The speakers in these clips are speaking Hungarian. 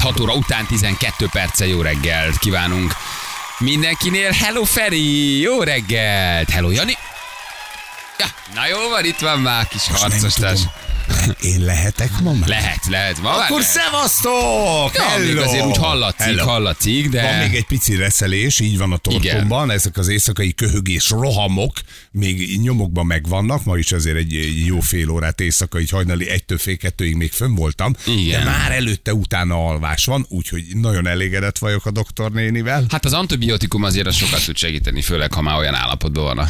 6 óra után 12 perce jó reggelt kívánunk mindenkinél. Hello Feri, jó reggelt! Hello Jani! Ja, na jó van, itt van már kis harcostárs. Én lehetek ma már? Lehet, lehet. Ma Akkor már- szevasztok! Ja, még Hello! azért úgy hallatszik, Hello. hallatszik, de... Van még egy pici reszelés, így van a torkomban, ezek az éjszakai köhögés rohamok még nyomokban megvannak, ma is azért egy, egy jó fél órát éjszaka, így hajnali egytől fél kettőig még fönn voltam, Igen. de már előtte utána alvás van, úgyhogy nagyon elégedett vagyok a doktornénivel. Hát az antibiotikum azért az sokat tud segíteni, főleg ha már olyan állapotban van a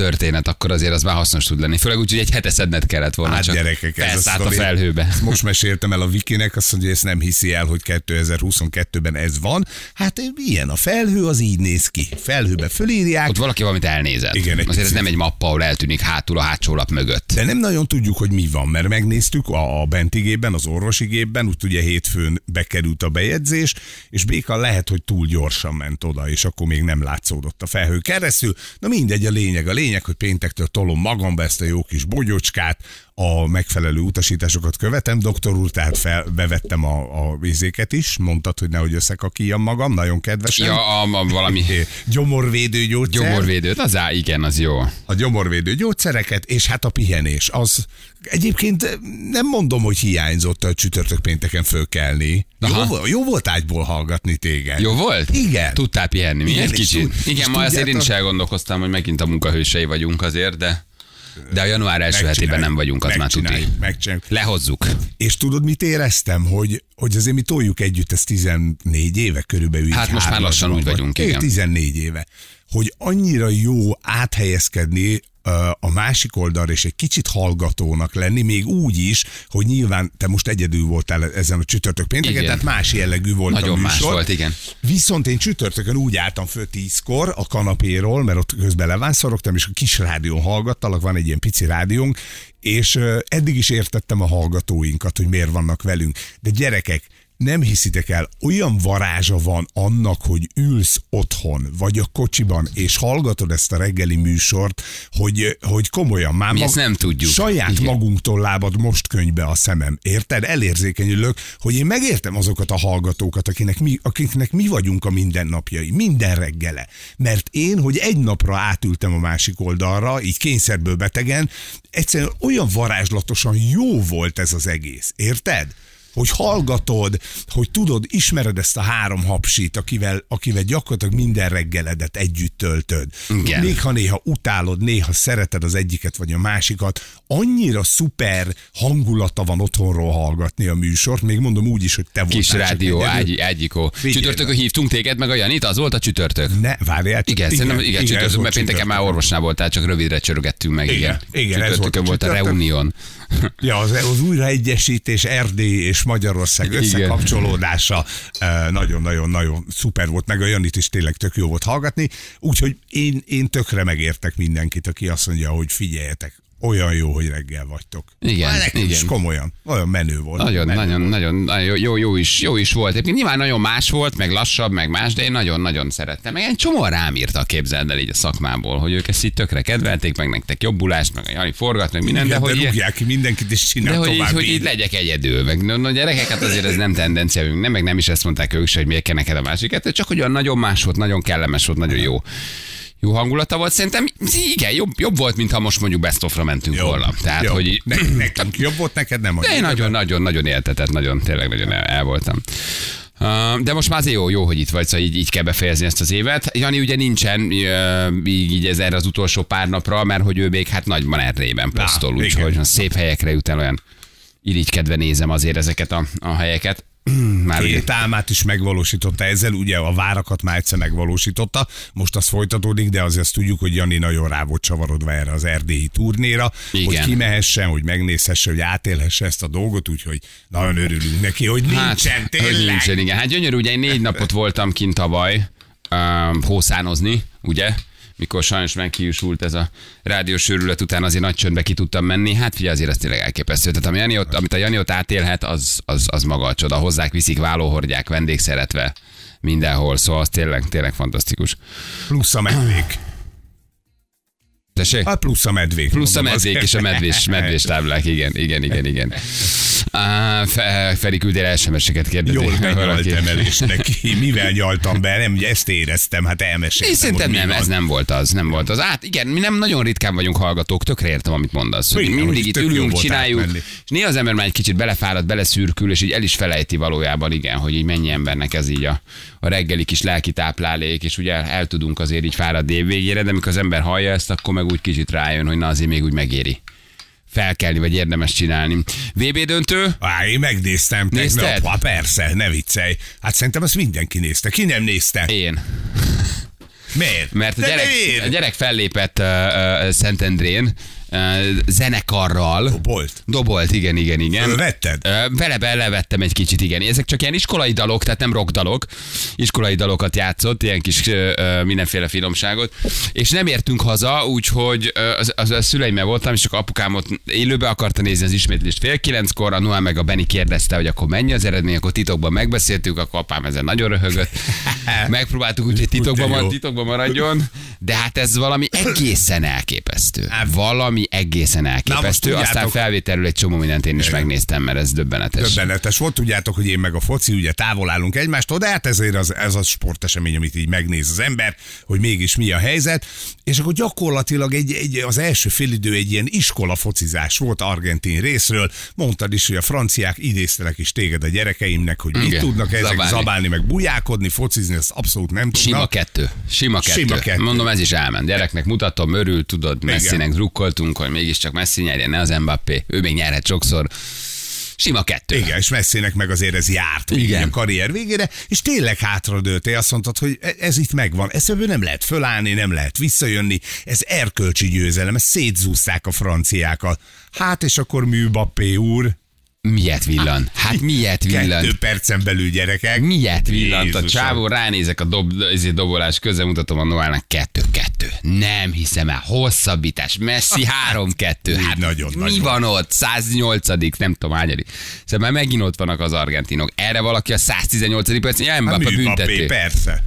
történet, akkor azért az már hasznos tud lenni. Főleg úgy, hogy egy hete szedned kellett volna, Hát csak gyerekek, ez a a, felhőbe. Ezt Most meséltem el a Vikinek, azt mondja, hogy ezt nem hiszi el, hogy 2022-ben ez van. Hát ilyen a felhő, az így néz ki. Felhőbe fölírják, Ott valaki valamit elnézett. Igen, azért ez nem egy mappa, ahol eltűnik hátul a hátsó lap mögött. De nem nagyon tudjuk, hogy mi van, mert megnéztük a, a benti gépben, az orvosi gépben, úgy ugye hétfőn bekerült a bejegyzés, és Béka lehet, hogy túl gyorsan ment oda, és akkor még nem látszódott a felhő keresztül. Na mindegy, a lényeg, a lényeg, hogy péntektől tolom magamba ezt a jó kis bogyocskát, a megfelelő utasításokat követem, doktor úr, tehát fel, bevettem a, a vízéket is, mondtad, hogy nehogy összekakiljam magam, nagyon kedvesen. Ja, a, a, valami Gyomorvédő gyógyszer gyomorvédőt, az á, igen, az jó. a gyomorvédő gyógyszereket, és hát a pihenés. Az egyébként nem mondom, hogy hiányzott a csütörtök pénteken fölkelni. Jó, Aha. vo- jó volt ágyból hallgatni téged. Jó volt? Igen. Tudtál pihenni, mi? Igen, Egy kicsit. tud- Igen, ma azért én is elgondolkoztam, hogy megint a munkahősei vagyunk azért, de de a január első hetében nem vagyunk, az már. Megcsináljuk, megcsináljuk. Lehozzuk. És tudod, mit éreztem? Hogy, hogy azért mi toljuk együtt ezt 14 éve körülbelül. Hát most már lassan úgy vagy. vagyunk, igen. 14 éve. Hogy annyira jó áthelyezkedni a másik oldalra, és egy kicsit hallgatónak lenni, még úgy is, hogy nyilván te most egyedül voltál ezen a csütörtök pénteken, tehát más jellegű volt Nagyon a más műsor. volt, igen. Viszont én csütörtökön úgy álltam föl tízkor a kanapéról, mert ott közben levánszorogtam, és a kis rádión hallgattalak, van egy ilyen pici rádiónk, és eddig is értettem a hallgatóinkat, hogy miért vannak velünk. De gyerekek, nem hiszitek el, olyan varázsa van annak, hogy ülsz otthon, vagy a kocsiban, és hallgatod ezt a reggeli műsort, hogy, hogy komolyan már Mi ezt nem tudjuk. saját Igen. magunktól lábad most könyvbe a szemem. Érted? Elérzékenyülök, hogy én megértem azokat a hallgatókat, akinek mi, akiknek mi vagyunk a mindennapjai, minden reggele. Mert én, hogy egy napra átültem a másik oldalra, így kényszerből betegen, egyszerűen olyan varázslatosan jó volt ez az egész. Érted? Hogy hallgatod, hogy tudod, ismered ezt a három hapsit, akivel, akivel gyakorlatilag minden reggeledet együtt töltöd. Igen. Még ha néha utálod, néha szereted az egyiket vagy a másikat, annyira szuper hangulata van otthonról hallgatni a műsort, még mondom úgy is, hogy te voltál Kis rádió, ágy, ágyikó. Csütörtökön hívtunk téged meg a Janit, az volt a csütörtök? Ne, várjál. csak- Igen, szerintem igen, ez csütörtök, mert pénteken már orvosnál voltál, csak rövidre csörögettünk meg, igen. Igen, igen, ez volt a volt a reunión. Ja, az, az újraegyesítés, Erdély és Magyarország Igen. összekapcsolódása nagyon-nagyon-nagyon szuper volt, meg a Janit is tényleg tök jó volt hallgatni, úgyhogy én, én tökre megértek mindenkit, aki azt mondja, hogy figyeljetek, olyan jó, hogy reggel vagytok. Igen, Már nekem is igen. komolyan, olyan menő volt. Nagyon, menő nagyon, volt. nagyon, nagyon jó, jó, is, jó is volt. Egyébként nyilván nagyon más volt, meg lassabb, meg más, de én nagyon-nagyon szerettem. Meg egy csomó rám írtak, képzeld el így a szakmából, hogy ők ezt így tökre kedvelték, meg nektek jobbulást, meg a Jani forgat, meg minden, Igen, de de, hogy, rúgják ki mindenkit, és de csinál hogy, így, hogy így legyek egyedül. Meg no, no, gyerekeket azért ez nem tendenciávünk, nem, meg nem is ezt mondták ők se, hogy miért kell neked a másiket, csak hogy olyan nagyon más volt, nagyon kellemes volt, nagyon jó. Jó hangulata volt, szerintem igen, jobb, jobb volt, mintha most mondjuk best of-ra mentünk Jó, volna. Tehát, jó. hogy ne, nekünk jobb volt, neked nem de én nagyon-nagyon-nagyon éltetett, nagyon, tényleg nagyon el, el voltam. De most már azért jó, jó, hogy itt vagy, szóval így, így kell befejezni ezt az évet. Jani ugye nincsen így, így ez erre az utolsó pár napra, mert hogy ő még hát nagyban Erdélyben posztol, úgyhogy szép helyekre jut el olyan irigykedve nézem azért ezeket a, a helyeket. Már Két álmát is megvalósította ezzel, ugye a várakat már egyszer megvalósította, most az folytatódik, de azért azt tudjuk, hogy Jani nagyon rá volt csavarodva erre az erdélyi turnéra, Igen. hogy kimehessen, hogy megnézhesse, hogy átélhesse ezt a dolgot, úgyhogy nagyon örülünk neki, hogy nincsen, hogy tényleg. nincsen, igen. Hát gyönyörű, ugye én négy napot voltam kint tavaly um, hószánozni, ugye? Mikor sajnos meghiúsult ez a rádiós sörület után azért nagy csöndbe ki tudtam menni. Hát figyelj, azért ez tényleg elképesztő. Tehát ami Jani ott, amit a Jani ott átélhet, az, az, az maga a csoda. Hozzák, viszik, vállóhordják, vendégszeretve mindenhol. Szóval az tényleg, tényleg fantasztikus. Plusz a medvék. Tessék? Hát plusz a medvék. Plusz a medvék az- és a medvés, medvés táblák, igen, igen, igen, igen. Á, Fe- Feri küldél SMS-eket kérdezi. Jól valaki. benyalt emelés neki. Mivel nyaltam be? Nem, ezt éreztem, hát elmeséltem. Én szerintem nem, van. ez nem volt az, nem volt az. Hát igen, mi nem nagyon ritkán vagyunk hallgatók, tökre értem, amit mondasz. Hogy Igen, mindig itt ülünk, csináljuk, átmenni. és néha az ember már egy kicsit belefárad, beleszürkül, és így el is felejti valójában, igen, hogy így mennyi embernek ez így a, a reggeli kis lelki táplálék, és ugye el, el tudunk azért így fáradni év végére, de amikor az ember hallja ezt, akkor meg úgy kicsit rájön, hogy na azért még úgy megéri felkelni, vagy érdemes csinálni. VB döntő? Á, én megnéztem Nézted? tegnap. Hát persze, ne viccelj. Hát szerintem azt mindenki nézte. Ki nem nézte? Én. Miért? Mert a De gyerek, miért? a gyerek fellépett uh, uh, Szentendrén zenekarral. Dobolt? Dobolt, igen, igen, igen. Fölvetted? Ö, Vele belevettem egy kicsit, igen. Ezek csak ilyen iskolai dalok, tehát nem rock dalok. Iskolai dalokat játszott, ilyen kis ö, mindenféle finomságot. És nem értünk haza, úgyhogy az, az, a szüleimmel voltam, és csak apukámot élőbe akarta nézni az ismétlést fél kilenckor. A Noel meg a Benny kérdezte, hogy akkor mennyi az eredmény, akkor titokban megbeszéltük, akkor apám ezen nagyon röhögött. Megpróbáltuk úgy, hogy titokban, van, titokban maradjon, de hát ez valami egészen elképesztő. Valami egészen elképesztő. Aztán tudjátok- felvételről egy csomó mindent én is megnéztem, mert ez döbbenetes. Döbbenetes volt, tudjátok, hogy én meg a foci, ugye távol állunk egymástól, de hát ezért az, ez a sportesemény, amit így megnéz az ember, hogy mégis mi a helyzet, és akkor gyakorlatilag egy, egy, az első félidő egy ilyen iskola focizás volt argentin részről, mondtad is, hogy a franciák idéztelek is téged a gyerekeimnek, hogy mit Igen, tudnak ezek zabálni. zabálni. meg bujákodni, focizni, ezt abszolút nem Sima tudnak. kettő. Sima kettő. Sima kettő. Mondom, ez is elment. Gyereknek mutatom, örül, tudod, Messinek drukkoltunk, hogy mégiscsak Messi nyerjen, ne az Mbappé. Ő még nyerhet sokszor. Sima kettő. Igen, és Messinek meg azért ez járt Igen. a karrier végére, és tényleg hátradőltél, azt mondtad, hogy e- ez itt megvan. Ebből nem lehet fölállni, nem lehet visszajönni, ez erkölcsi győzelem, ezt szétzúzták a franciákat. Hát és akkor Műbappé úr, Miért villan? Hát miért kettő villan? percen belül gyerekek. Miért villant a csávó? Ránézek a dob, ezért dobolás közben, mutatom a Noálnak kettő-kettő. Nem hiszem el. Hosszabbítás. Messi három-kettő. Hát nagyon mi nagy van ott? 108 nem tudom hányadik. Szóval már megint ott vannak az argentinok. Erre valaki a 118 perc, ja, Hát Mbappé Műbappé, büntető. persze.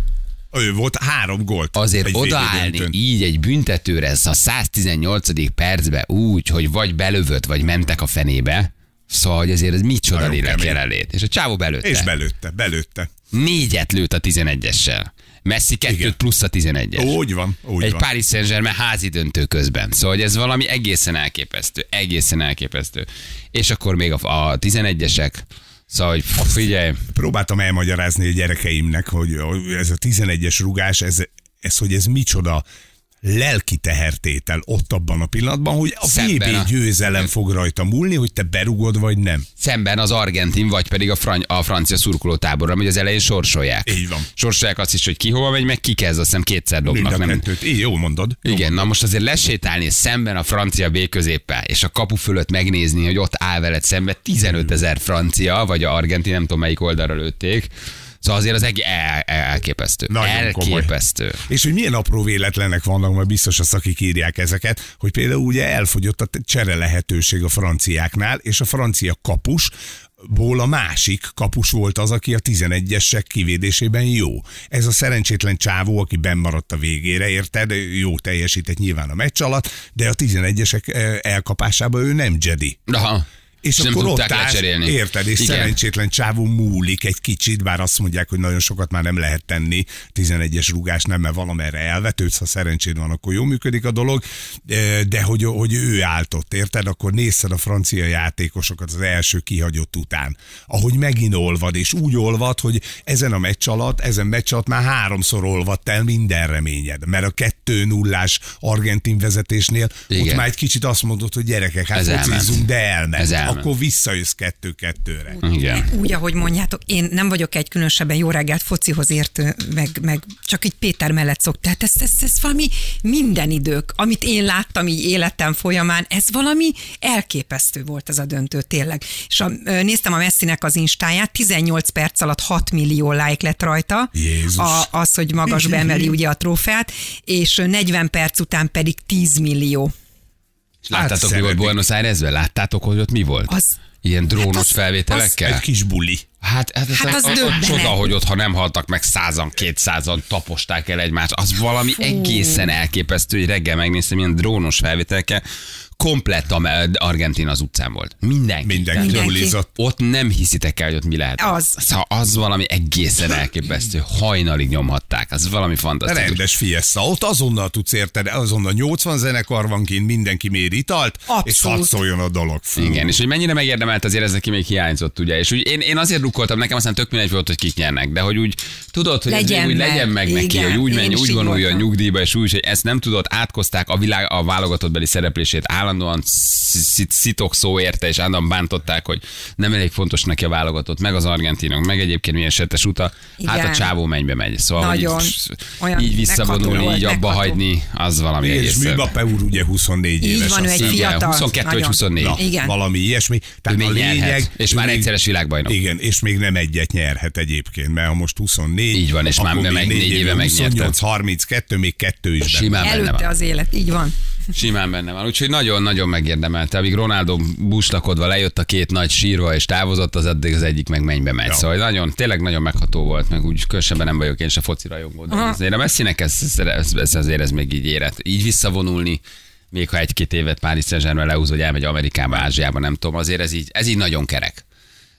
Ő volt három gólt. Azért egy odaállni így egy büntetőre a 118. percbe úgy, hogy vagy belövött, vagy mentek a fenébe, szóval, hogy azért ez micsoda Nagyon lélek kemény. jelenlét. És a csávó belőtte. És belőtte, belőtte. Négyet lőtt a 11-essel. Messi kettőt Igen. plusz a 11-es. Úgy van, úgy Egy van. Paris Saint-Germain házi döntő közben. Szóval hogy ez valami egészen elképesztő. Egészen elképesztő. És akkor még a, a 11-esek. Szóval, hogy figyelj, próbáltam elmagyarázni a gyerekeimnek, hogy ez a 11-es rugás, ez, ez hogy ez micsoda lelki tehertétel ott abban a pillanatban, hogy a Szemben a- VB győzelem fog rajta múlni, hogy te berugod vagy nem. szemben az argentin, vagy pedig a, frany- a francia szurkolótáborra, hogy az elején sorsolják. Így van. Sorsolják azt is, hogy ki hova megy, meg ki kezd, azt hiszem kétszer Mind dobnak. a Nem, kettőt. Így, jól mondod. Jó Igen, na most azért lesétálni szemben a francia B középpel, és a kapu fölött megnézni, hogy ott áll veled szembe 15 ezer francia, vagy a argentin, nem tudom melyik oldalra lőtték. Szóval azért az egy el, el, elképesztő. Nagyon komoly. elképesztő. És hogy milyen apró véletlenek vannak, mert biztos a szakik írják ezeket, hogy például ugye elfogyott a csere lehetőség a franciáknál, és a francia kapus ból a másik kapus volt az, aki a 11-esek kivédésében jó. Ez a szerencsétlen csávó, aki bennmaradt a végére, érted? Jó teljesített nyilván a meccs alatt, de a 11-esek eh, elkapásában ő nem Jedi. Aha. És, nem akkor ott tudták állsz, lecserélni. érted, és Igen. szerencsétlen csávó múlik egy kicsit, bár azt mondják, hogy nagyon sokat már nem lehet tenni, 11-es rugás nem, mert valamerre elvetődsz, ha szerencséd van, akkor jól működik a dolog, de hogy, hogy ő állt ott, érted, akkor nézted a francia játékosokat az első kihagyott után, ahogy megint olvad, és úgy olvad, hogy ezen a meccs alatt, ezen meccs alatt már háromszor olvadt el minden reményed, mert a 2 nullás argentin vezetésnél Igen. ott már egy kicsit azt mondod, hogy gyerekek, hát focizzunk, de elment. Ez elment. Akkor visszajössz kettő-kettőre. Igen. Úgy, ahogy mondjátok, én nem vagyok egy különösebben jó reggelt focihoz értő, meg, meg csak így Péter mellett szok. Tehát ez, ez, ez valami minden idők, amit én láttam így életem folyamán, ez valami elképesztő volt ez a döntő, tényleg. És a, néztem a Messinek az instáját, 18 perc alatt 6 millió like lett rajta. Jézus. A, az, hogy magasba emeli ugye a trófeát, és ö, 40 perc után pedig 10 millió. És láttátok, mi volt szeretik. Buenos Airesben? Láttátok, hogy ott mi volt? Az- Ilyen drónos Hát az- felvételekkel? Egy kis buli. Hát, hát, Hát hát az az, az, csoda, hogy ott, ha nem haltak meg százan, kétszázan, taposták el egymást. Az valami Fú. egészen elképesztő, hogy reggel megnéztem ilyen drónos felvételekkel. Komplett a Argentina az utcán volt. Mindenki. Mindenki Mindenki. Ott nem hiszitek el, hogy ott mi lehet. Az. Szóval az valami egészen elképesztő. Hajnalig nyomhatták. Az valami fantasztikus. Rendes fiesta. Ott azonnal tudsz érted, azonnal 80 zenekar van kint, mindenki mér italt, és Abszolút. hadd szóljon a dolog. Fú. Igen, és hogy mennyire megérdemelt, azért ez neki még hiányzott, ugye. És úgy én, én azért rukkoltam, nekem aztán tök mindegy volt, hogy kik nyernek, de hogy úgy tudod, hogy Legyen ez még úgy meg. legyen meg neki, Igen, hogy úgy menj, úgy vonuljon voltam. nyugdíjba, és úgy, hogy ezt nem tudod, átkozták a, világ, a válogatottbeli szereplését, állandóan szit- szitok szó érte, és állandóan bántották, hogy nem elég fontos neki a válogatott, meg az argentinok, meg egyébként milyen setes uta, hát a Igen. csávó mennybe megy. Szóval, Nagyon. így, Olyan így visszavonulni, így abba megható. hagyni, az valami És egész. Mbappé úr ugye 24 Így éves. van, ő egy fiatal. 22 vagy nagyon. 24. Na, Igen. valami ilyesmi. Ő Tehát még a nyerhet, lényeg, és ő már egyszeres világbajnok. Igen, és még nem egyet nyerhet egyébként, mert ha most 24. Így van, és már akkor meg még négy éve megnyerte. 28, 32, még kettő is. Simán benne Előtte az élet, így van. Simán benne van. Úgyhogy nagyon-nagyon megérdemelte. Amíg Ronaldo buslakodva lejött a két nagy sírva és távozott, az addig az egyik meg mennybe megy. Ja. Szóval nagyon, tényleg nagyon megható volt, meg úgy különösebben nem vagyok én se foci rajongó, de azért a Messinek ez, ez, ez, azért ez még így éret. Így visszavonulni, még ha egy-két évet Paris Saint-Germain leúz, vagy elmegy Amerikába, Ázsiába, nem tudom, azért ez így, ez így nagyon kerek.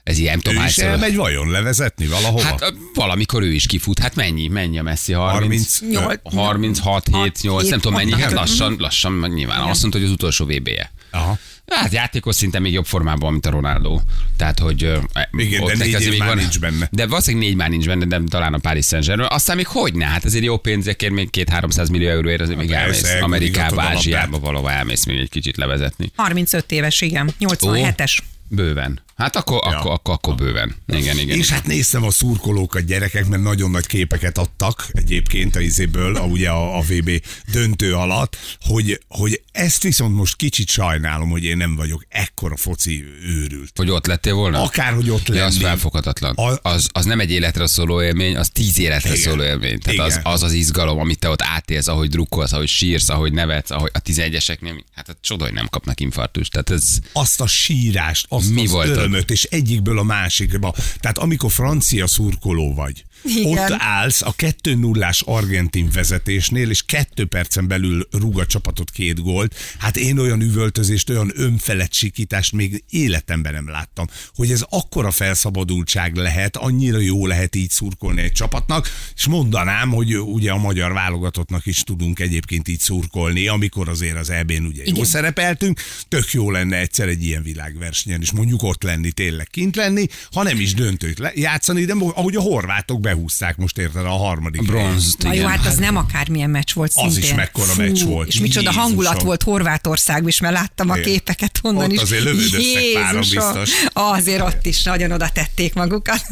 Ez így nem tudom, Ő is hányszor- elmegy vajon levezetni valahova? Hát valamikor ő is kifut. Hát mennyi? Mennyi a Messi? 30? 30. 36, 7, 8, nem tudom mennyi, hát lassan, lassan nyilván. Azt mondta, hogy az utolsó VB-je. Aha. Hát játékos szinten még jobb formában, mint a Ronaldo. Tehát, hogy... Igen, ott de négy még már nincs benne. De valószínűleg négy már nincs benne, de talán a Paris Saint-Germain. Aztán még hogy ne? Hát azért jó pénzekért még két 300 millió euróért azért még elmész. Amerikába. Ázsiába valahol elmész még egy kicsit levezetni. 35 éves, igen. 87-es. Bőven. Hát akkor, Ja. akkor, akkor, akkor bőven. Igen, igen. És hát néztem a szurkolókat, gyerekek, mert nagyon nagy képeket adtak egyébként a izéből, a, ugye a, a VB döntő alatt, hogy, hogy ezt viszont most kicsit sajnálom, hogy én nem vagyok ekkora foci őrült. Hogy ott lettél volna? Akárhogy ott Ja, az felfoghatatlan. A- Az, az nem egy életre szóló élmény, az tíz életre Igen. szóló élmény. Tehát az, Igen. az az izgalom, amit te ott átélsz, ahogy drukkolsz, ahogy sírsz, ahogy nevetsz, ahogy a 11-eseknél, hát a csoda, hogy nem kapnak infarktust. Tehát ez azt a sírást, azt Mi az volt? Örömöt, és egyikből a másikba. Tehát amikor francia szurkoló vagy, Igen. ott állsz a 2 0 argentin vezetésnél, és kettő percen belül rúg a csapatot két gólt. Hát én olyan üvöltözést, olyan önfelett sikítást még életemben nem láttam. Hogy ez akkora felszabadultság lehet, annyira jó lehet így szurkolni egy csapatnak, és mondanám, hogy ugye a magyar válogatottnak is tudunk egyébként így szurkolni, amikor azért az EB-n ugye jó Igen. szerepeltünk, tök jó lenne egyszer egy ilyen világversenyen, és mondjuk ott lenni, tényleg kint lenni, ha nem is döntőt játszani, de ahogy a horvátok behúzták most érted a harmadik. a bronz. Na jó, hát az nem akármilyen meccs volt Az szintén. is mekkora meccs volt. És micsoda Jézusom. hangulat volt Horvátországban is, mert láttam a képeket onnan Ott is. azért lövöldöztek páran biztos. Azért ott is nagyon oda tették magukat.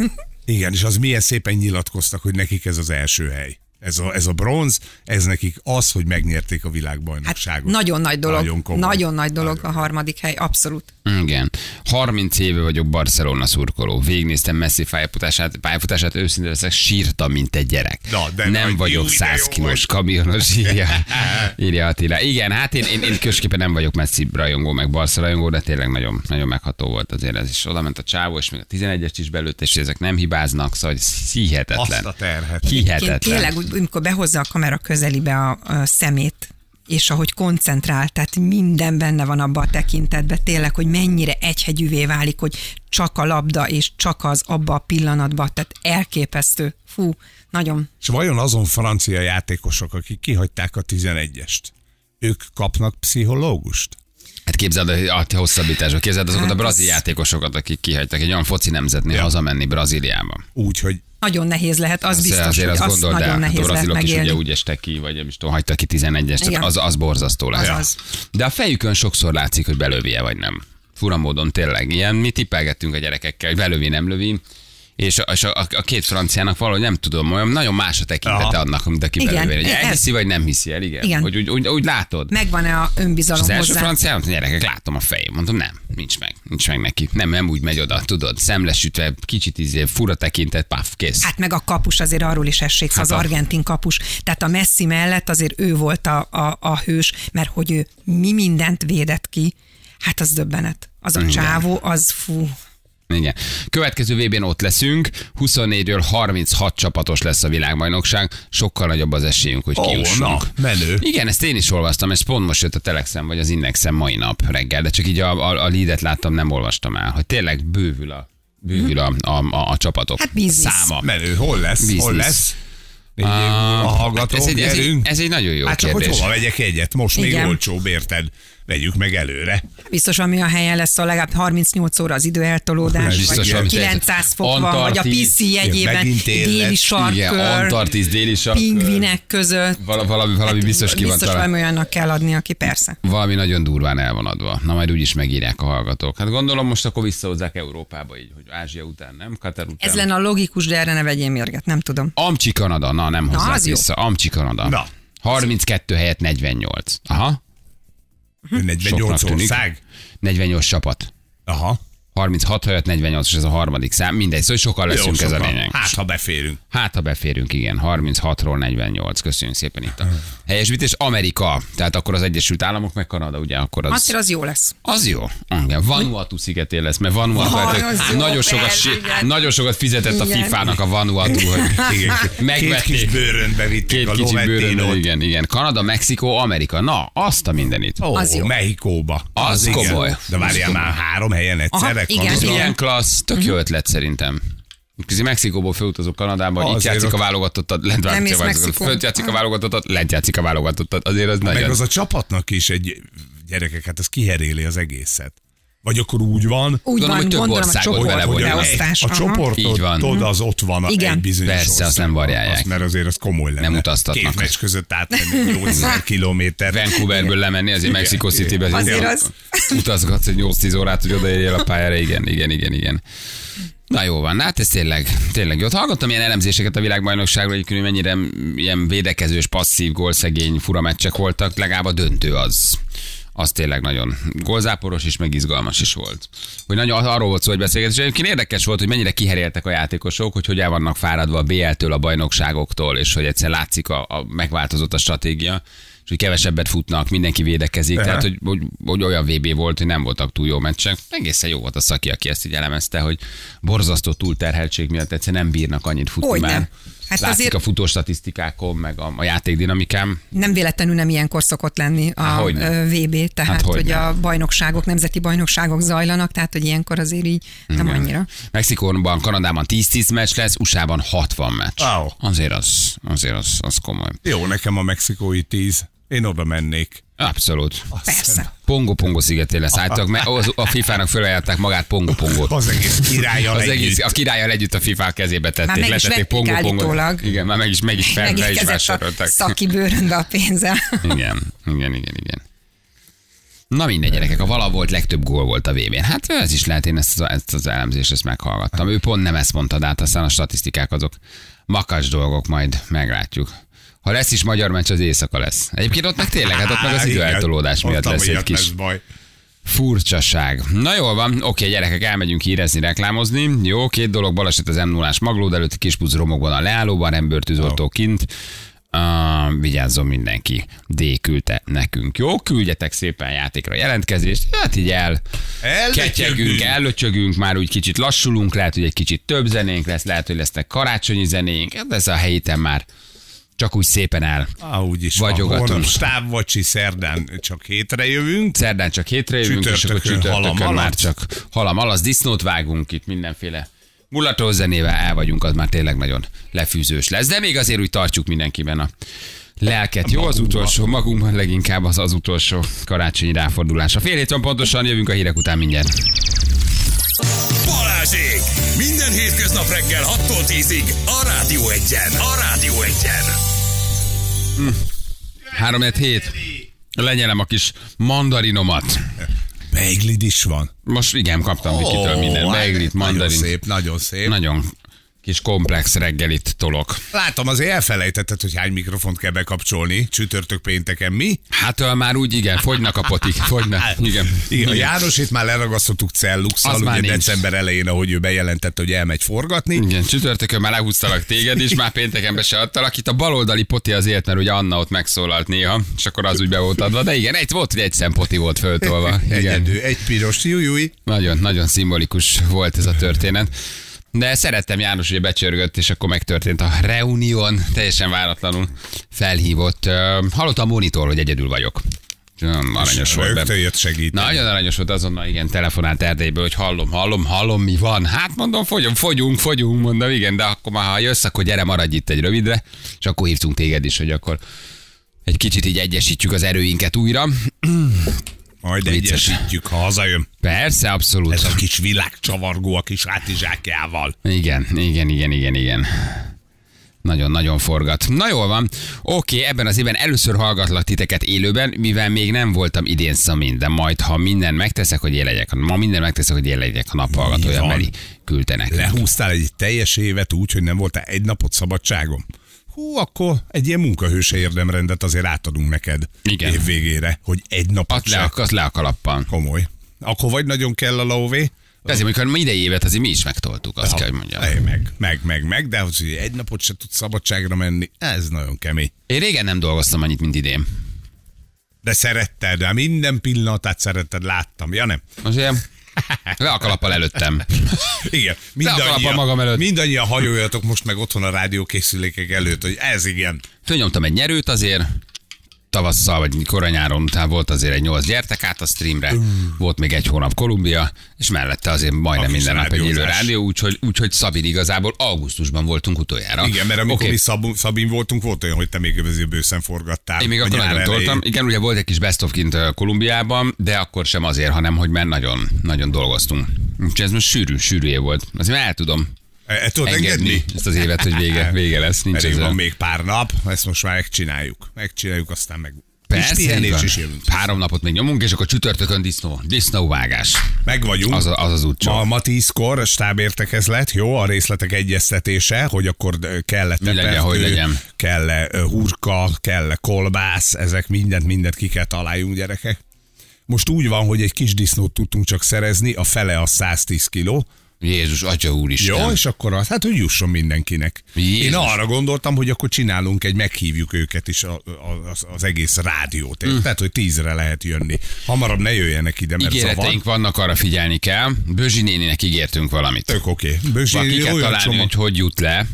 Igen, és az milyen szépen nyilatkoztak, hogy nekik ez az első hely. Ez a, ez a bronz, ez nekik az, hogy megnyerték a Hát világbajnokságot. nagyon nagy dolog. Nagyon Nagyon, komoly. nagyon nagy dolog a harmadik hely, abszolút. Igen. 30 éve vagyok Barcelona szurkoló. Végignéztem Messi pályafutását, pályafutását őszintén leszek, sírtam, mint egy gyerek. Na, de nem nagy vagyok jó, de 100 jó kilós kamionos, írja, írja Attila. Igen, hát én, én, én különösképpen nem vagyok Messi rajongó, meg Barca rajongó, de tényleg nagyon, nagyon megható volt azért ez is. Oda ment a csávó, és még a 11-est is belőtt, és ezek nem hibáznak, szóval ez hihetetlen. Azt a terhet. Hihetetlen. Tényleg, úgy, amikor behozza a kamera közelibe a, a szemét, és ahogy koncentrál, tehát minden benne van abban a tekintetben, tényleg, hogy mennyire egyhegyűvé válik, hogy csak a labda, és csak az abba a pillanatban, tehát elképesztő. Fú, nagyon. És vajon azon francia játékosok, akik kihagyták a 11-est, ők kapnak pszichológust? Hát képzeld a a hosszabbításba, képzeld azokat Hát a brazil az- játékosokat, akik kihagytak egy olyan foci nemzetnél Ja. hazamenni Brazíliába. Úgy, hogy Nagyon nehéz lehet, az Az- biztos, azért hogy azt azt gondold nagyon hát a nehéz lehet brazilok is ugye úgy estek ki, vagy nem is tudom, hagytak ki 11-est, Igen. az, az borzasztó lesz. Az az. De a fejükön sokszor látszik, hogy belővie vagy nem. Fura módon tényleg. Ilyen, mi tippelgettünk a gyerekekkel, hogy belövi, nem lövi. És a, és a, a két franciának valahogy nem tudom, olyan nagyon más a tekintete Aha. annak, mint aki Igen, belövi. Hogy ez- elhiszi, vagy nem hiszi el, igen. Igen. Hogy úgy, úgy, úgy látod. Megvan-e a És önbizalom az első hozzá? francia, mondta, gyerekek, látom a fejém. Mondom, nem, nincs meg, nincs meg neki. Nem, nem úgy megy oda, tudod, szemlesütve, kicsit izé, fura tekintet, paf, kész. Hát meg a kapus azért arról is essék, Hát az a- argentin kapus. Tehát a Messi mellett azért ő volt a, a, a hős, mert hogy ő mi mindent védett ki, hát az döbbenet. Az a Igen. csávó, az fú. Igen. Következő VB-n ott leszünk, 24-ről 36 csapatos lesz a világbajnokság, sokkal nagyobb az esélyünk, hogy Ó, kiussunk. menő. Igen, ezt én is olvastam, ez pont most jött a Telexen vagy az Indexen mai nap reggel, de csak így a, a, a leadet láttam, nem olvastam el, hogy tényleg bővül a, bővül a, a, a, a csapatok Hát száma. Menő, hol lesz? Business. Hol lesz? Négy év múlva hallgatók, ez, egy, ez, egy, ez egy nagyon jó Hát csak hogy kérdés. hova vegyek egyet? Most még Igen. olcsóbb, érted? Vegyük meg előre. Biztos, ami a helyen lesz, a legalább 38 óra az időeltolódás, Biztos, vagy valami 900 fok van, vagy a. PC jegyében déli Antarktisz, déli sarkkör. pingvinek között. Vala, valami, valami biztos ki van Biztos valami olyannak kell adni, aki persze. Valami nagyon durván el van adva. Na majd úgyis megírják a hallgatók. Hát gondolom most akkor visszahozzák Európába így, hogy Ázsia után nem, Katar után. Ez lenne a logikus, de erre ne vegyél mérget, nem tudom. Amcsi Kanada, na nem hozzák az jó. vissza. Amcsi Kanada. Na. 32 helyett 48. Aha. 48 Soknak tűnik. ország. 48 csapat. Aha. 36 helyett 48, és ez a harmadik szám. Mindegy, szóval sokkal leszünk Jó, ez a sokan. lényeg. Hát, ha beférünk. Hát, ha beférünk, igen. 36-ról 48. Köszönjük szépen itt a helyesbítés. Amerika, tehát akkor az Egyesült Államok, meg Kanada, ugye? Akkor az... Azért az jó lesz. Az jó. Igen, Vanuatu szigetén lesz, mert Vanuatu Ah, hát, az nagyon, sokat, igen. nagyon sokat fizetett a Igen. FIFA-nak a Vanuatu, hogy Igen. Két Megvették. kis bőrönbe vitték két a kicsi bőrön, igen, igen. Kanada, Mexikó, Amerika. Na, azt a mindenit. Ó, Az jó. Mexikóba. Az igen. komoly. De várjál Az már három helyen egyszerre. Aha, igen, igen. Klassz, tök jó ötlet szerintem. Közi Mexikóból felutazok Kanadába, itt Azért játszik a ott- válogatottat, lent Nem játszik a válogatottat, játszik a válogatottat, lent játszik a válogatottat. Azért az Meg nagyon... az a csapatnak is egy gyerekek, hát ez kiheréli az egészet. Vagy akkor úgy van, Úgy Gondolom, van, hogy több gondolom a országot csoport belevonják. a, csoportod az ott van a Igen. egy bizonyos Persze, azt nem variálják. Azt, mert azért az komoly lenne. Nem utaztatnak. Két meccs között átmenni 800 kilométer. Vancouverből lemenni, azért Mexico City-be. Azért az- Utazgatsz egy 8-10 órát, hogy odaérjél a pályára, igen, igen, igen, igen. Na jó van, hát ez tényleg, tényleg jó. Hallgattam ilyen elemzéseket a világbajnokságról, hogy mennyire ilyen védekezős, passzív, gólszegény, fura meccsek voltak, legalább a döntő az az tényleg nagyon gólzáporos és meg izgalmas is volt. Hogy nagyon arról volt szó, hogy beszélgetés. Egyébként érdekes volt, hogy mennyire kiheréltek a játékosok, hogy hogy el vannak fáradva a BL-től, a bajnokságoktól, és hogy egyszer látszik a, a megváltozott a stratégia, és hogy kevesebbet futnak, mindenki védekezik, Aha. tehát hogy, hogy, hogy, olyan VB volt, hogy nem voltak túl jó meccsek. Egészen jó volt a szaki, aki ezt így elemezte, hogy borzasztó túlterheltség miatt egyszer nem bírnak annyit futni Hogyne. már. Hát Látszik azért- a futó statisztikákon, meg a, a játékdinamikám. Nem véletlenül nem ilyenkor szokott lenni a Há, hogyne. ö, VB, tehát Hát hogy hogyne. a bajnokságok, nemzeti bajnokságok zajlanak, tehát hogy ilyenkor azért így nem Igen. annyira. Mexikóban, Kanadában 10-10 meccs lesz, USA-ban 60 meccs. Wow. Azért az, azért az, az komoly. Jó, nekem a mexikói tíz. Én oda mennék. Abszolút. Persze. Pongo Pongo szigetén lesz állítólag, mert az- a FIFA-nak felajánlották magát Pongo Pongot. Az egész királlyal Az együtt. egész, a királlyal együtt a FIFA kezébe tették. meg is letették vették Pongo Pongot. állítólag. Igen, már meg is, meg is fel, fel is a vásárolták. szaki bőrönbe a pénzzel. Igen, igen, igen, igen. Na mindegy, gyerekek, a vala volt, legtöbb gól volt a vb Hát ez is lehet, én ezt, az- ezt az elemzést ezt meghallgattam. Ő pont nem ezt mondta, de hát aztán a statisztikák azok makas dolgok, majd meglátjuk. Ha lesz is magyar meccs, az éjszaka lesz. Egyébként ott meg tényleg, hát ott meg az időeltolódás miatt lesz egy kis lesz baj. furcsaság. Na jól van, oké, gyerekek, elmegyünk hírezni, reklámozni. Jó, két dolog, baleset az m 0 maglód előtti kispuc romokban a leállóban, rendbőrtűzoltó kint. Uh, vigyázzon mindenki. D küldte nekünk. Jó, küldjetek szépen játékra jelentkezést. Hát így el ketyegünk, ellöcsögünk, már úgy kicsit lassulunk, lehet, hogy egy kicsit több zenénk lesz, lehet, hogy lesznek karácsonyi zenénk. Hát ez a helyéten már csak úgy szépen el. Ah, úgyis. Holnap stávvacsi szerdán csak hétre jövünk. Szerdán csak hétre jövünk, és akkor Csütörtökön halam már csak halam alasz, disznót vágunk itt mindenféle mulató zenével el vagyunk, az már tényleg nagyon lefűzős lesz. De még azért úgy tartjuk mindenkiben a lelket. Jó, az utolsó, magunkban leginkább az az utolsó karácsonyi ráfordulás. A fél hét van pontosan, jövünk a hírek után mindjárt. Balázsék! Minden hétköznap reggel 6-tól 10-ig a Rádió Egyen. A Rádió Egyen. 3 hét. Lenyelem a kis mandarinomat. Beiglid is van. Most igen, kaptam Vikitől minden. hát Beiglit, Nagyon mandarin. szép, nagyon szép. Nagyon kis komplex reggelit tolok. Látom, azért elfelejtetted, hogy hány mikrofont kell bekapcsolni csütörtök pénteken. Mi? Hát ö, már úgy igen, fogynak a potik, fogynak. Igen. Igen, a János itt már leragasztottuk celluxal, ugye nincs. december elején, ahogy ő bejelentette, hogy elmegy forgatni. Igen, csütörtökön már lehúztalak téged is, már pénteken be se adtalak. Itt a baloldali poti azért, mert ugye Anna ott megszólalt néha, és akkor az úgy be volt adva. De igen, egy volt, hogy egy szempoti volt föltolva. Igen. Egyedül, egy piros jújúj. Nagyon, nagyon szimbolikus volt ez a történet. De szerettem János, hogy becsörgött, és akkor megtörtént a reunión, teljesen váratlanul felhívott. Hallottam a monitor, hogy egyedül vagyok. Nagyon aranyos volt. Rögtön jött segíteni. Nagyon aranyos volt azonnal, igen, telefonált Erdélyből, hogy hallom, hallom, hallom, mi van. Hát mondom, fogyunk, fogyunk, fogyunk, mondom, igen, de akkor már ha jössz, akkor gyere, maradj itt egy rövidre, és akkor hívtunk téged is, hogy akkor egy kicsit így egyesítjük az erőinket újra. Majd Vicces. egyesítjük, ha hazajön. Persze, abszolút. Ez a kis világcsavargó a kis hátizsákjával. Igen, igen, igen, igen, igen. Nagyon-nagyon forgat. Na jól van. Oké, ebben az évben először hallgatlak titeket élőben, mivel még nem voltam idén szamin, de majd, ha minden megteszek, hogy én legyek, ma minden megteszek, hogy én legyek a naphallgatója, van. Meli küldte nekünk. Lehúztál egy teljes évet úgy, hogy nem voltál egy napot szabadságom. Hú, akkor egy ilyen munkahőse érdemrendet azért átadunk neked Igen. év végére, hogy egy napot Azt le, azt le a kalappal. Komoly. Akkor vagy nagyon kell a lóvé, De azért, amikor idei évet azért mi is megtoltuk, azt kell, hogy mondjam. Ej, meg, meg, meg, meg, de hogy egy napot se tudsz szabadságra menni, ez nagyon kemény. Én régen nem dolgoztam annyit, mint idén. De szeretted, de minden pillanatát szeretted, láttam. Ja nem? Azért le a kalappal előttem. Igen. kalappal magam előtt. mindannyian hajoljatok most meg otthon a rádiókészülékek előtt, hogy ez igen. Fölnyomtam egy nyerőt azért, tavasszal vagy koranyáron után volt azért egy nyolc gyertek át a streamre, volt még egy hónap Kolumbia, és mellette azért majdnem A minden nap egy élő rádió, úgyhogy, úgyhogy Szabin igazából augusztusban voltunk utoljára. Igen, mert amikor Oké. mi Szab- Szabin voltunk, volt olyan, hogy te még bőszen forgattál. Én még akkor nagyon toltam. Igen, ugye volt egy kis best of kint Kolumbiában, de akkor sem azért, hanem hogy mert nagyon, nagyon dolgoztunk. Úgyhogy ez most sűrű, sűrű év volt. Azért már el tudom E, tudod engedni engedni? ezt az évet, hogy vége, vége lesz. Nincs Elég van még pár nap, ezt most már megcsináljuk. Megcsináljuk, aztán meg Persze, így pihenés is jövünk. Három napot még nyomunk, és akkor csütörtökön disznó, disznóvágás. Meg vagyunk. Az, a- az az útcsó. Ma, ma tízkor stábértekezlet, jó, a részletek egyeztetése, hogy akkor kell-e tepertő, hogy legyen. kell-e ö, hurka, kell-e kolbász, ezek mindent, mindent ki kell találjunk, gyerekek. Most úgy van, hogy egy kis disznót tudtunk csak szerezni, a fele a 110 kiló, Jézus, atya úristen. jó, és akkor az, hát hogy jusson mindenkinek. Jézus. Én arra gondoltam, hogy akkor csinálunk egy, meghívjuk őket is a, a, az, az egész rádiót. Mm. Tehát, hogy tízre lehet jönni. Hamarabb ne jöjjenek ide, mert zavar. Ígéreteink vannak, arra figyelni kell. Bözsi néninek ígértünk valamit. Tök oké. Okay. Ki kell találni, hogy hogy jut le.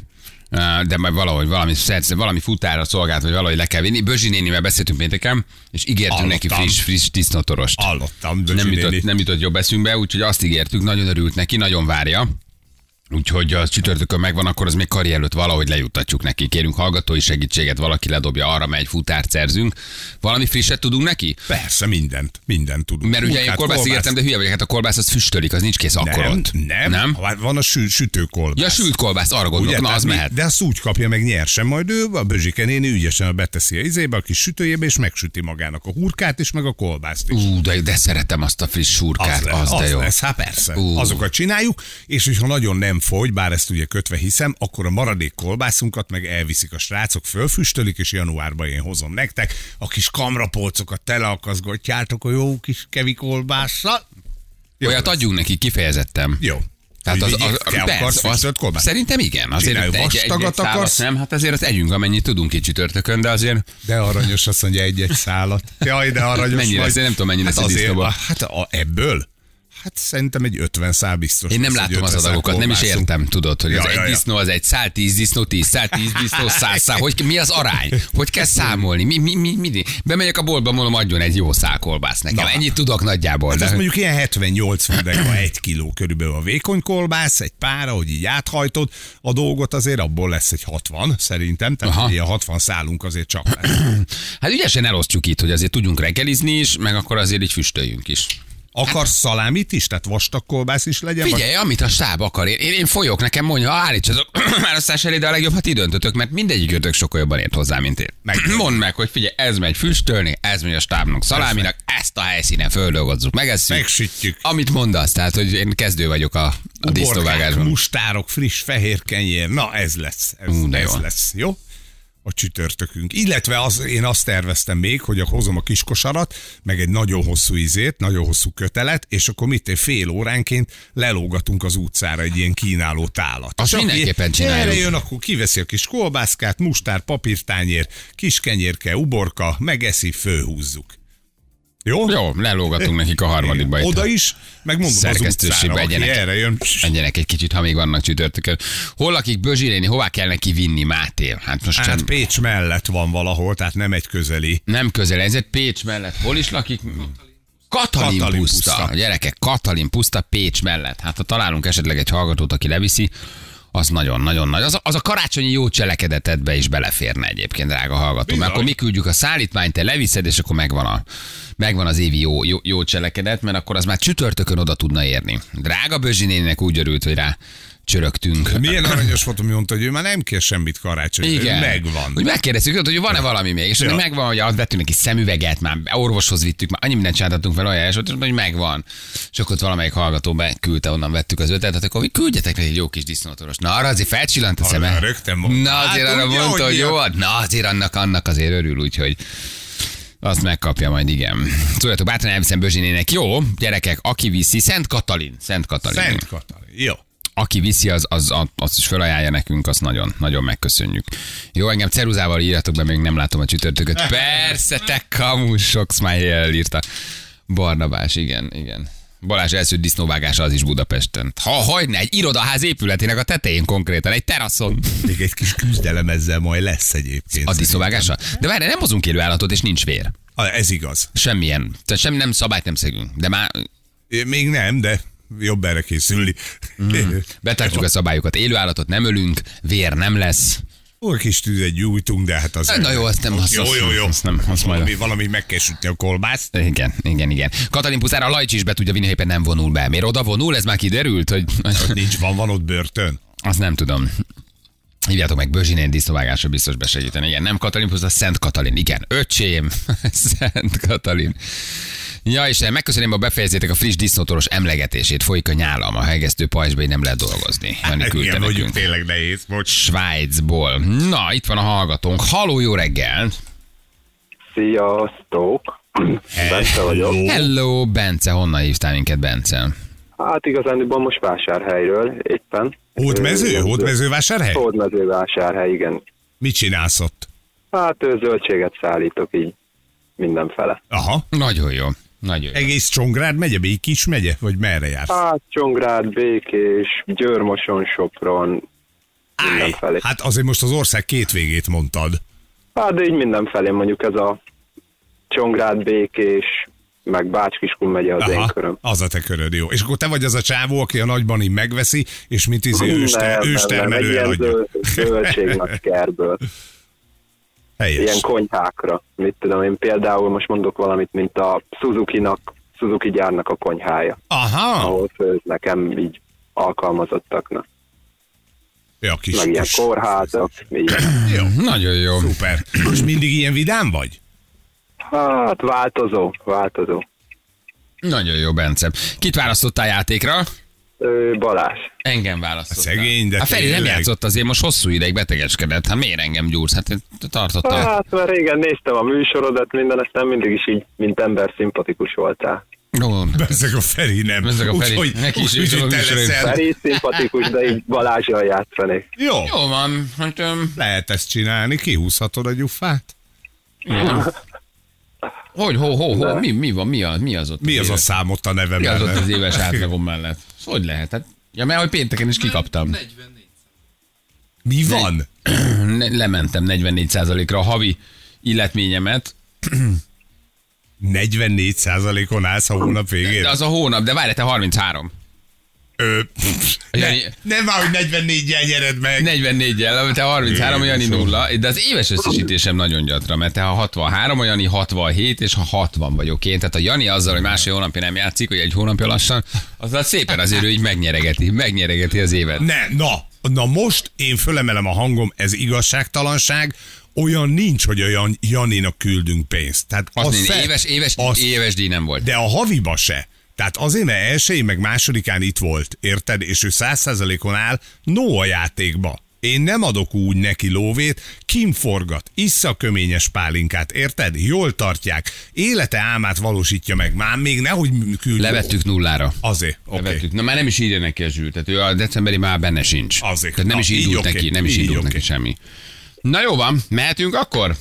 De majd valahogy valami, szerz, valami futára szolgált, vagy valahogy le kell vinni. Bözsi nénivel beszéltünk pénteken, és ígértünk Hallottam. neki friss, friss disznótorost. Hallottam, Bözsi nem jutott, nem jutott jobb eszünkbe, úgyhogy azt ígértük, nagyon örült neki, nagyon várja. Úgyhogy a csütörtökön megvan, akkor az még kari előtt valahogy lejuttatjuk neki. Kérünk hallgatói segítséget, valaki ledobja, arra megy, futárt szerzünk. Valami frisset tudunk neki? Persze, mindent. Mindent tudunk. Mert ugye én Munkát, kolbászt ígértem, de hülye vagyok, hát a kolbász az füstölik, az nincs kész akkor nem, ott. nem, Nem? Van a sü- sütőkolbász. Ja, sült kolbászt, arra gondolok, na Tehát az mi- mehet. De azt úgy kapja meg nyersen, majd ő a Bözsike néni ügyesen beteszi a izébe, a kis sütőjébe, és megsüti magának a hurkát is, meg a kolbászt is. Ú, de, de szeretem azt a friss surkát, az, lesz, az de az jó. lesz, hát persze. Ú. Azokat csináljuk, és hogyha nagyon nem fogy, bár ezt ugye kötve hiszem, akkor a maradék kolbászunkat meg elviszik a srácok, fölfüstölik, és januárban én hozom nektek. A kis kamrapolcokat teleakaszgatjátok a jó kis kevi kolbásszal. Jó Olyat lesz. adjunk neki, kifejezettem. Jó. Tehát az, az, akarsz persze, az, kolbászt? szerintem igen. Azért Csinálj, egy, egy, egy, egy vastagat akarsz? nem, hát azért azt együnk, amennyit tudunk egy csütörtökön, de azért De aranyos azt mondja egy-egy szálat. Jaj, de aranyos Mennyire vagy. Én nem tudom, mennyi lesz hát a azért, disznóból. Hát a, ebből? Hát szerintem egy 50 szál biztos. én nem látom az 50 szál adagokat, nem is értem, tudod, hogy az Ja, egy ja, ja. disznó az egy szál tíz disznó, tíz szál tíz disznó, száz szál. Hogy, mi az arány? Hogy kell számolni? Mi, mi, mi, mi, Bemegyek a boltba, mondom, adjon egy jó szál kolbász nekem. Na. Ennyit tudok nagyjából. Hát de... ez mondjuk ilyen 70-80 de egy kiló körülbelül a vékony kolbász, egy pára, hogy így áthajtod a dolgot, azért abból lesz egy 60 szerintem, tehát Aha. ilyen 60 szálunk azért csak lesz. Hát ügyesen elosztjuk itt, hogy azért tudjunk reggelizni is, meg akkor azért így füstöljünk is. Akarsz szalámit is? Tehát vastag kolbász is legyen? vagy- Figyelj, amit a stáb akar. Én, én, folyok, nekem mondja, állítsatok választás elé, de a legjobb, ha ti döntötök, mert mindegyik ötök sokkal jobban ért hozzá, mint én. Meg- Mondd meg, hogy figyelj, ez megy füstölni, ez megy a stábnak szaláminak, ezt a helyszínen földolgozzuk, megesszük. Megsütjük. Amit mondasz, tehát, hogy én kezdő vagyok a, a disznóvágásban. mustárok, friss fehér kenyér. Na, ez lesz. Ez, Ú, ez jó. lesz. Jó? A csütörtökünk. Illetve az, én azt terveztem még, hogy hozom a kiskosarat, meg egy nagyon hosszú izét, nagyon hosszú kötelet, és akkor mit egy fél óránként lelógatunk az utcára egy ilyen kínáló tálat. Azt És aki mindenképpen csináljuk. Erre jön, akkor kiveszi a kis kolbászkát, mustár, papírtányér, kis kenyérke, uborka, megeszi, fölhúzzuk. Jó? Jó, lelógatunk nekik a harmadikba. Oda is, meg mondom az Szerkesztőségbe egyenek. erre jön. Menjenek egy kicsit, ha még vannak csütörtökön. Hol lakik Bözsiréni, hová kell neki vinni Máté? Hát most Hát hát, Pécs mellett van valahol, tehát nem egy közeli. nem közel, ez egy Pécs mellett. Hol is lakik? Katalin Katalin puszta. puszta. Gyerekek, Katalin puszta Pécs mellett. Hát ha találunk esetleg egy hallgatót, aki leviszi, az nagyon-nagyon nagy. Az a, az a karácsonyi jó cselekedetedbe is beleférne egyébként, drága hallgató. Bizony. Mert akkor mi küldjük a szállítmányt, te leviszed, és akkor megvan, a, megvan az évi jó, jó, jó cselekedet, mert akkor az már csütörtökön oda tudna érni. Drága Bözsinének úgy örült, hogy rá csörögtünk. Milyen aranyos volt, ami mondta, hogy ő már nem kér semmit karácsonyra. Igen. Megvan. Hogy megkérdeztük őt, hogy van-e valami még. És Ja. megvan, hogy azt vettünk neki szemüveget, már orvoshoz vittük, már annyi mindent csináltattunk vele olyan és hogy megvan. És akkor ott valamelyik hallgató beküldte, onnan vettük az ötletet, akkor mi küldjetek neki egy jó kis disznótoros. Na arra azért felcsillant a szeme. rögtön mondta. Na azért Hát arra ugye, mondta, hogy jó, na azért annak, annak azért örül, úgyhogy azt megkapja majd, igen. Szóljatok bátran, elviszem Bözsinének. Jó, gyerekek, aki viszi, Szent Katalin. Szent Katalin. Szent Katalin. Jó. Aki viszi, az, az, az, azt is felajánlja nekünk, azt nagyon, nagyon megköszönjük. Jó, engem ceruzával írjatok be, még nem látom a csütörtököt. Persze, te kamus, sok smile írta. Barnabás, igen, igen. Balázs első disznóvágása az is Budapesten. Ha hagyna, egy irodaház épületének a tetején konkrétan, egy teraszon. Még egy kis küzdelem ezzel majd lesz egyébként. A disznóvágása? De várj, nem hozunk élő állatot, és nincs vér. Ah, Ez igaz. Semmilyen. Tehát semmi nem szabályt nem szegünk. De már Még nem, de jobb erre készülni. Mm. betartjuk a szabályokat. Élő állatot nem ölünk, vér nem lesz. Ó, kis tüzet gyújtunk, de hát az... Na jó, azt nem- azt- Jó, jó, jó. azt nem- azt majd- valami, valami meg kell sütni a kolbászt. Igen, igen, igen. Katalin Puszára a Lajcs is be tudja vinni, éppen nem vonul be. Miért oda vonul? Ez már kiderült, hogy nincs, van, van ott börtön. azt nem tudom. Hívjátok meg Bözsinén disznóvágásra biztos besegíteni. Igen, nem Katalin Pusz, a Szent Katalin. Igen, öcsém, Szent Katalin. Ja, és megköszönöm, ha befejezzétek a friss disznótoros emlegetését. Folyik a nyálam, a hegesztő pajzsba így nem lehet dolgozni. Jani küldte Igen, mondjuk nekünk. tényleg nehéz. Most Svájcból. Na, itt van a hallgatónk. Haló, jó reggel! Sziasztok! Bence vagyok. Hello, Bence, honnan hívtál minket, Bence? Hát igazániból most vásárhelyről éppen. Hódmező? Ö, Hódmezővásárhely? Hódmezővásárhely, igen. Mit csinálsz ott? Hát zöldséget szállítok így mindenfele. Aha. Nagyon jó. Nagyon jó. Egész Csongrád megye, Békés megye? Vagy merre jársz? Hát Csongrád, Békés, Győrmoson, Sopron, mindenfelé. Hát azért most az ország két végét mondtad. Hát de így mindenfelé mondjuk ez a Csongrád, Békés, meg Bácskiskun megye az én köröm. az a te köröd, jó. És akkor te vagy az a csávó, aki a nagybani megveszi, és mint izé őster, őstermelő ilyen eladja. zöld- zöldségnak kerből. Helyes. ilyen konyhákra. Mit tudom én, például most mondok valamit, mint a Suzuki-nak, Suzuki gyárnak a konyhája, Aha. ahol főz nekem így alkalmazottaknak. Ja, kis, Meg ilyen kis. kórházak, így. Jó. Nagyon jó. Szuper. És mindig ilyen vidám vagy? Hát változó, változó. Nagyon jó, Bence. Kit választottál játékra? Balázs. Engem választottál. Szegény, de A Feri nem játszott azért, most hosszú ideig betegeskedett. Hát miért engem gyúrsz? Hát én tartottam. Hát már régen néztem a műsorodat, minden, aztán mindig is így, mint ember szimpatikus voltál. Jó, Ezek a Feri nem. Ezek a Feri. Úgyhogy- Neki is úgyhogy írtam a te leszel. Feri szimpatikus, de így Balázsjal játszanék. Jó. jó van. Hát, öm, Lehet ezt csinálni, kihúzhatod a gyufát. Hogy, ho, ho, ho, mi, mi van, mi az, mi az ott? Mi az a éves- szám ott a neve Mi az ott az éves átlagom mellett? Hogy lehet? Hát, ja, mert hogy pénteken is kikaptam. Mi van? Ne- Lementem 44%-ra a havi illetményemet. 44%-on állsz a hónap végén? De az a hónap, de várj, te 33. Ö, ne, nem már, hogy 44-jel nyered meg. 44-jel, te 33, Jani Jézusom. nulla, de az éves összesítésem nagyon gyatra, mert te ha 63, a Jani 67, és ha 60 vagyok én. Tehát a Jani azzal, hogy másfél hónapja nem játszik, hogy egy hónapja lassan, azzal szépen azért ő így megnyeregeti, megnyeregeti az évet. Ne, na, na most én fölemelem a hangom, ez igazságtalanság, olyan nincs, hogy olyan Janinak küldünk pénzt. Tehát az mondja, fe- éves, éves, az- éves díj nem volt. De a haviba se. Tehát azért, mert elsőjén meg másodikán itt volt, érted? És ő száz százalékon áll, no a játékba. Én nem adok úgy neki lóvét, Kim forgat, issza köményes pálinkát, érted? Jól tartják, élete álmát valósítja meg, már még nehogy küld. Levettük nullára. Azért, oké. Okay. Levettük. Na már nem is írja neki a zsűr, tehát ő a decemberi már benne sincs. Azért. Tehát nem Na, is így indult neki, nem is Így indult oké. neki semmi. Na jó van, mehetünk akkor?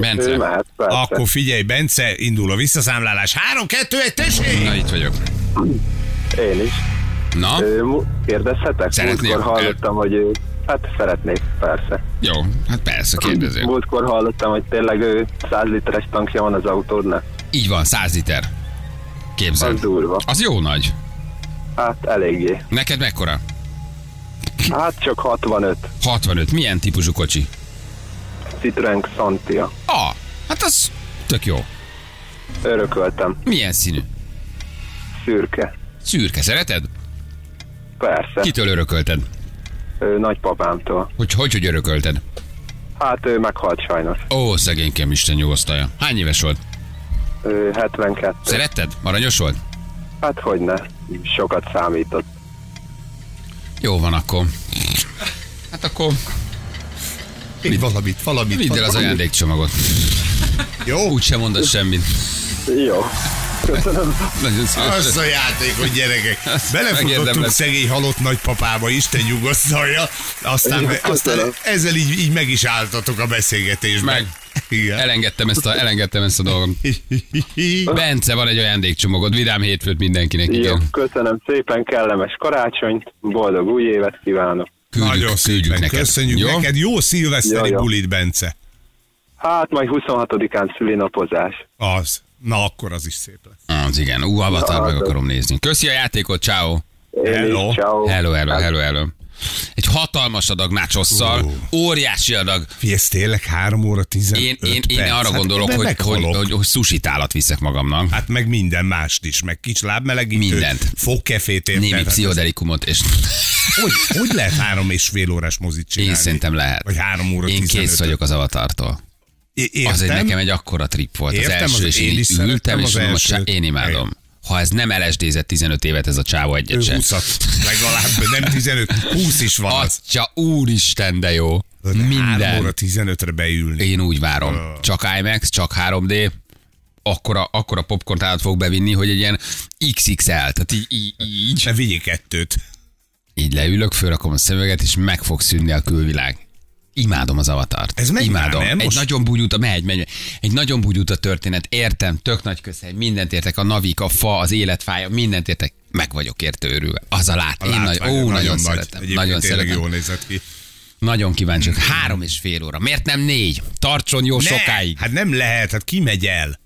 Bence. Mehet, persze. Akkor figyelj, Bence, indul a visszaszámlálás. 3, 2, 1, tessék! Na itt vagyok. Én is. Na, Kérdezhetek? Szeretnél? Múltkor hallottam, hogy ő... Hát szeretnék, persze. jó, hát persze, kérdező. Múltkor hallottam, hogy tényleg ő 100 literes tankja van az autódnak. Így van, 100 liter. Képzeld. Az durva. Az jó nagy. Hát eléggé. Neked mekkora? Hát csak 65. 65. Milyen típusú kocsi? Citroen Xantia. Ah, hát az tök jó. Örököltem. Milyen színű? Szürke. Szürke, szereted? Persze. Kitől örökölted? Ő, nagypapámtól. Hogy, hogy, hogy örökölted? Hát ő meghalt sajnos. Ó, szegénykem Isten nyugosztalja. Hány éves volt? Ő 72. Szeretted? Aranyos volt? Hát hogyne. Sokat számított. Jó van akkor. Hát akkor Vidd valamit, valamit. vidd el az ajándékcsomagot. Jó? Úgy sem mondod semmit. Jó. Köszönöm. Nagyon Az a játékos gyerekek. Azt Belefutottunk szegény halott nagypapába, Isten nyugosztalja. Aztán, aztán ezzel így, így meg is álltatok a beszélgetésben. Meg. Igen. Elengedtem ezt a, elengedtem ezt a dolgot. Bence, van egy ajándékcsomagod. Vidám hétfőt mindenkinek. Jó, Igen. köszönöm szépen, kellemes karácsonyt, boldog új évet kívánok. Küldjük, Nagyon küldjük neked. köszönjük Jó? neked. Jó szilveszteri bulit, Bence. Hát majd 26-án szülinapozás. Az. Na, akkor az is szép lesz. Az igen. Ú, Avatar meg az- akarom nézni. Köszi a játékot, ciao. Hello. Hello, hello, hello, hello. Egy hatalmas adag nácsosszal, óriási adag. Fi, ez tényleg 3 óra 15 Én, én, én perc. arra Hát gondolok, ebben hogy, hogy, meghalok. hogy, hogy sushi tálat viszek magamnak. Hát meg minden mást is, meg kis lábmelegítőt, Mindent. fogkefét érted? Némi Hát pszichodelikumot, és Hogy, hogy lehet három és fél órás mozit csinálni? én szerintem lehet. Vagy három óra Én 15 kész vagyok az avatartól. Értem, Az egy nekem egy akkora trip volt. Az Értem, első, az- és én én is ültem, és az mondom, én imádom. Ha ez nem LSD-zett 15 évet ez a csávó egyet sem. 20 legalább, nem 15, 20 is van. Atya, úristen, de jó. De Minden. óra 15-re beülni. Én úgy várom. Csak IMAX, csak 3D, akkora, akkora popcorn tálat fog bevinni, hogy egy ilyen XXL, tehát így, így, így, Ne vigyél kettőt. így leülök, fölrakom a szemüveget, és meg fog szűnni a külvilág. Imádom az avatart. Ez megy Imádom. már, nem? Egy Most- nagyon bugyuta, megy, megy. Egy nagyon bugyuta történet. Értem, tök nagy köszön, mindent értek. A navik, a fa, az életfája, mindent értek. Meg vagyok érte örülve. Az a lát. A Én nagy, ó, nagyon, nagy. szeretem. Egyébként Nagyon szeretem. jól nézett ki. Nagyon kíváncsiak. Három és fél óra. Miért nem négy? Tartson jó Ne, sokáig. Hát nem lehet, hát ki megy el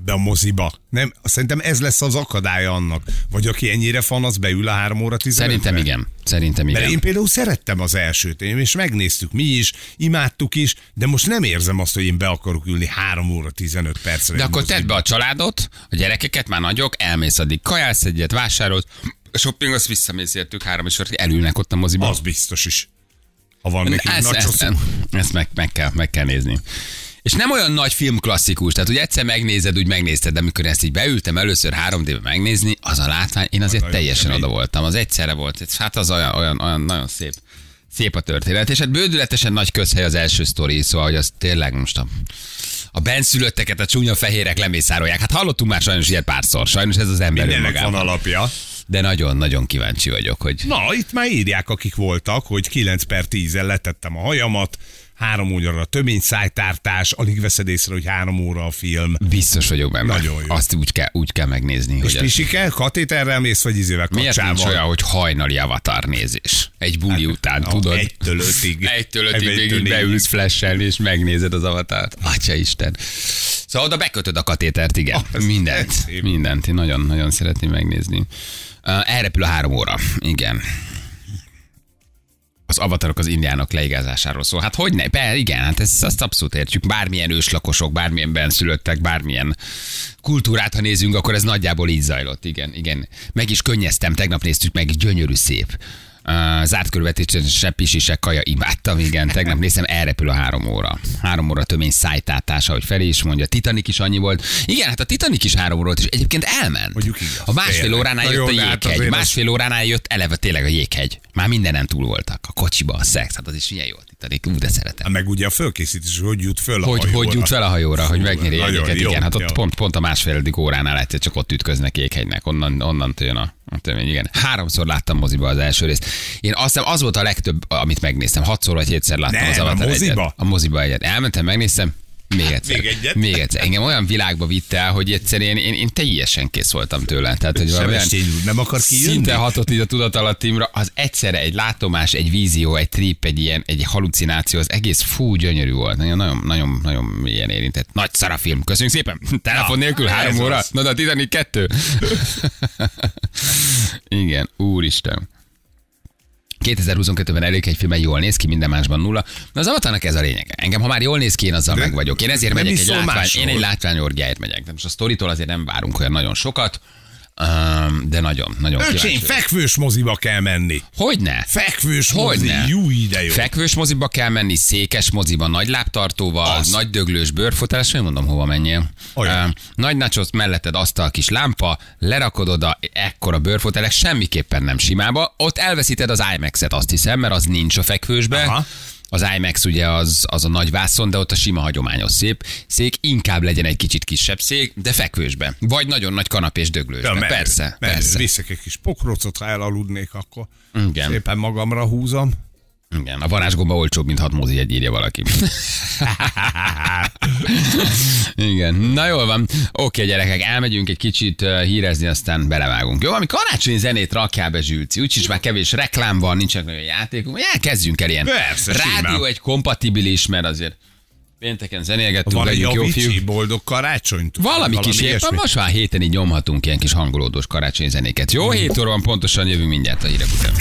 ebbe a moziba? Nem, szerintem ez lesz az akadálya annak. Vagy aki ennyire fan, az beül a 3 óra 15 Szerintem igen. Szerintem igen. Mert én például szerettem az elsőt, és megnéztük mi is, imádtuk is, de most nem érzem azt, hogy én be akarok ülni 3 óra 15 percre. De akkor moziba. tedd be a családot, a gyerekeket, már nagyok, elmész addig, kajálsz egyet, vásárolsz, shopping, azt visszamész értük három és elülnek ott a moziba. Az biztos is. Ha van nekik ezt, ezt, csoszú. ezt meg, meg, kell, meg kell nézni. És nem olyan nagy film klasszikus, tehát hogy egyszer megnézed, úgy megnézted, de amikor ezt így beültem először 3D-be megnézni, az a látvány, én azért teljesen oda voltam, az egyszerre volt, hát az olyan, olyan, olyan nagyon szép. Szép a történet, és hát bődületesen nagy közhely az első sztori, szóval, hogy az tényleg most a, a benszülötteket a csúnya fehérek lemészárolják. Hát hallottunk már sajnos ilyet párszor, sajnos ez az ember Mindennek van alapja. De nagyon-nagyon kíváncsi vagyok, hogy Na, itt már írják, akik voltak, hogy 9 per 10-el letettem a hajamat, három óra tömény szájtártás, alig veszed észre, hogy három óra a film. biztos vagyok benne. Nagyon jó. Azt úgy kell, úgy kell megnézni. És hogy pisike, katéterrel mész, vagy izével Miért nincs kacsával? olyan, hogy hajnali avatar nézés? Egy buli után, Na, tudod? Egytől ötig. Egytől ötig végig beülsz flashelni, és megnézed az avatárt. Atya Isten. Szóval oda bekötöd a katétert, igen. Ah, mindent. mindent. Én nagyon-nagyon szeretném megnézni. Uh, elrepül a három óra. Igen. Az avatarok az indiánok leigázásáról szól. Hát hogy ne? Be, igen, hát ezt, azt abszolút értjük. Bármilyen őslakosok, bármilyen benszülöttek, bármilyen kultúrát, ha nézünk, akkor ez nagyjából így zajlott. Igen, igen. Meg is könnyeztem, tegnap néztük meg, gyönyörű szép. Uh, zárt se pisi, se kaja imádtam, igen. Tegnap nézem, elrepül a három óra. Három óra tömény szájtátása, hogy felé is mondja. Titanic is annyi volt. Igen, hát a Titanic is három óra volt, és egyébként elment. Mondjuk igaz, A másfél tényleg. óránál jött a hát jéghegy. Másfél óránál jött eleve tényleg a jéghegy. Már mindenen túl voltak. A kocsiba, a szex, hát az is milyen jó a Titanic. Ú, de szeretem. Meg ugye a fölkészítés, hogy jut föl a Hogy, hajóra. hogy jut fel a hajóra, hogy Fú, megnyeri egyeket. jó, Igen, hát ott jó. pont, pont a másféledik óránál egyszer csak ott ütköznek jéghegynek. Onnan, onnan jön a tömény. Igen. Háromszor láttam moziba az első részt. Én azt hiszem, az volt a legtöbb, amit megnéztem. Hatszor vagy hétszer láttam Nem, az a Avatar moziba? egyet. A moziba egyet. Elmentem, megnéztem, még egyszer. Még egyet? Még egyszer. Engem olyan világba vitt el, hogy egyszer én, én, én teljesen kész voltam tőle. Tehát, hogy olyan- nem akar kijönni? Szinte hatott így a tudatalattimra, az egyszerre egy látomás, egy vízió, egy trip, egy ilyen, egy halucináció, az egész fú, gyönyörű volt. Nagyon, nagyon, nagyon, nagyon ilyen érintett. Nagy szara film. Köszönjük szépen. Telefon nélkül ez három az. óra. Na, de a Titanic kettő. Igen, úristen. 2022-ben elég egy filmen jól néz ki, minden másban nulla. Na az avatarnak ez a lényeg. Engem, ha már jól néz ki, én azzal De meg vagyok. Én ezért megyek egy látvány, másról. én egy látványorgiáért megyek. De most a sztoritól azért nem várunk olyan nagyon sokat, de nagyon, nagyon Öcsém, kíváncsi fekvős moziba kell menni. Hogyne? Fekvős mozi, Hogyne? jó ide jó. Fekvős moziba kell menni, székes moziba, nagy lábtartóval, Az. nagy döglős bőrfotelás, nem mondom, hova menjél. Olyan. Nagy nachos melletted asztal kis lámpa, lerakod oda ekkora bőrfotelek, semmiképpen nem simába. Ott elveszíted az IMAX-et, azt hiszem, mert az nincs a fekvősbe. Aha. Az IMAX ugye az, az a nagy vászon, de ott a sima hagyományos szép szék. Inkább legyen egy kicsit kisebb szék, de fekvősbe. Vagy nagyon nagy kanapés döglősbe. Ja, menő, persze, menő. persze. Viszek egy kis pokrocot, ha elaludnék, akkor Igen. szépen magamra húzom. Igen, a varázsgomba olcsóbb, mint hat mozi egy írja valaki. Igen, na jól van. Oké, gyerekek, elmegyünk egy kicsit hírezni, aztán belevágunk. Jó, ami karácsonyi zenét rakjál be, Zsülci. Úgyis már kevés reklám van, nincsenek nagyon játékunk. Ja, kezdjünk el ilyen. Persze, Rádió simán. egy kompatibilis, mert azért pénteken zenélgettünk, legyünk jó fiúk. boldog karácsonyt? Valami, kis éppen, most már héten így nyomhatunk ilyen kis hangolódós karácsonyi zenéket. Jó, hét óra van, pontosan jövünk mindjárt a hírek után.